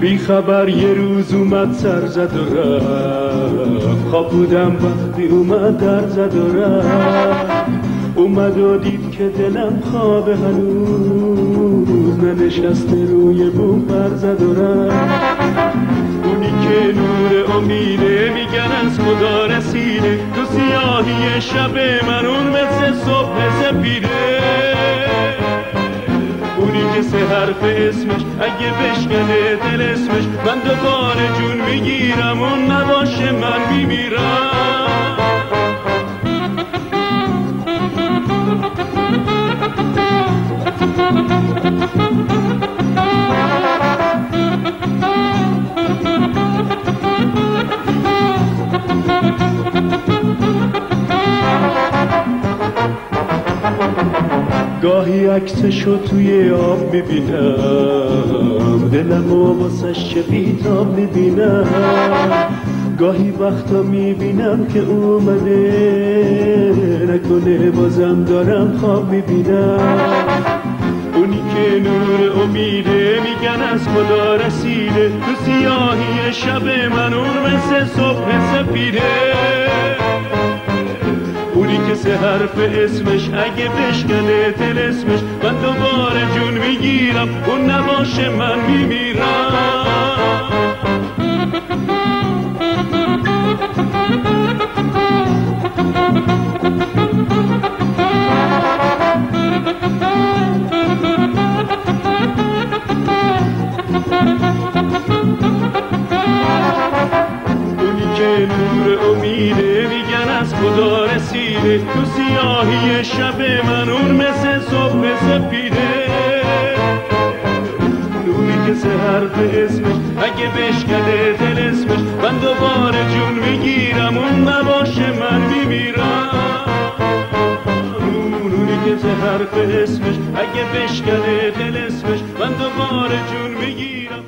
بی خبر یه روز اومد سر زد و رفت. خواب بودم وقتی اومد در زد و رفت. اومد و دید که دلم خواب هنوز ننشسته روی بوم بر زد و رفت. اونی که نور امیده میگن از خدا رسیده. تو سیاهی شب من اون مثل صبح سپیده سه حرف اسمش اگه بشکنه دل اسمش. من دوباره جون گاهی عکسشو توی آب می‌بینم. دلم و واسش چه بیتاب می‌بینم. گاهی وقتا می‌بینم که اومده. نکنه بازم دارم خواب می‌بینم. اونی که نور امیده میگن از خدا رسیده. تو سیاهی شب من اون مثل صبح سپیده اونی که سه حرف اسمش اگه بشکنه دل اسمش من دوباره جون می‌گیرم اون نباشه من میمیرم. اونی نور امیده میگن از خدا رسیده. تو سیاهی شب من اون مثل صبح سپیده نوری که سه حرف اسمش اگه بشکنه دل اسمش. من دوباره جون می‌گیرم اون نباشه من میمیرم. حرف اسمش اگه بشکنه دل اسمش. من دوباره جون می‌گیرم.